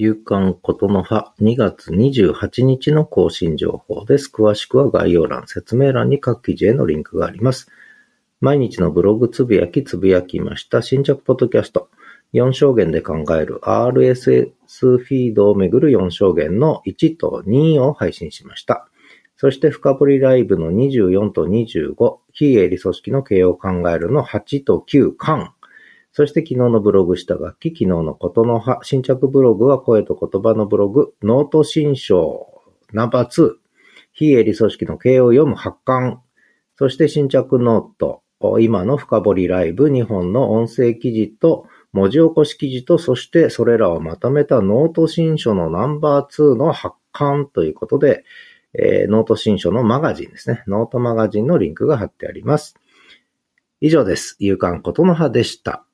夕刊ことの葉2月28日の更新情報です。詳しくは概要欄、説明欄に各記事へのリンクがあります。毎日のブログつぶやきつぶやきました新着ポッドキャスト。4証言で考える RSS フィードをめぐる4証言の1と2を配信しました。そして深掘りライブの24と25、非営利組織の経営を考えるの8と9、巻。そして昨日のブログ下書き、昨日のことのは、新着ブログは声と言葉のブログ、ノート新書、ナンバー2、非営利組織の経営を読む発刊、そして新着ノート、今の深掘りライブ2本の音声記事と文字起こし記事と、そしてそれらをまとめたノート新書のナンバー2の発刊ということで、えー、ノート新書のマガジンですね。ノートマガジンのリンクが貼ってあります。以上です。夕刊ことの葉でした。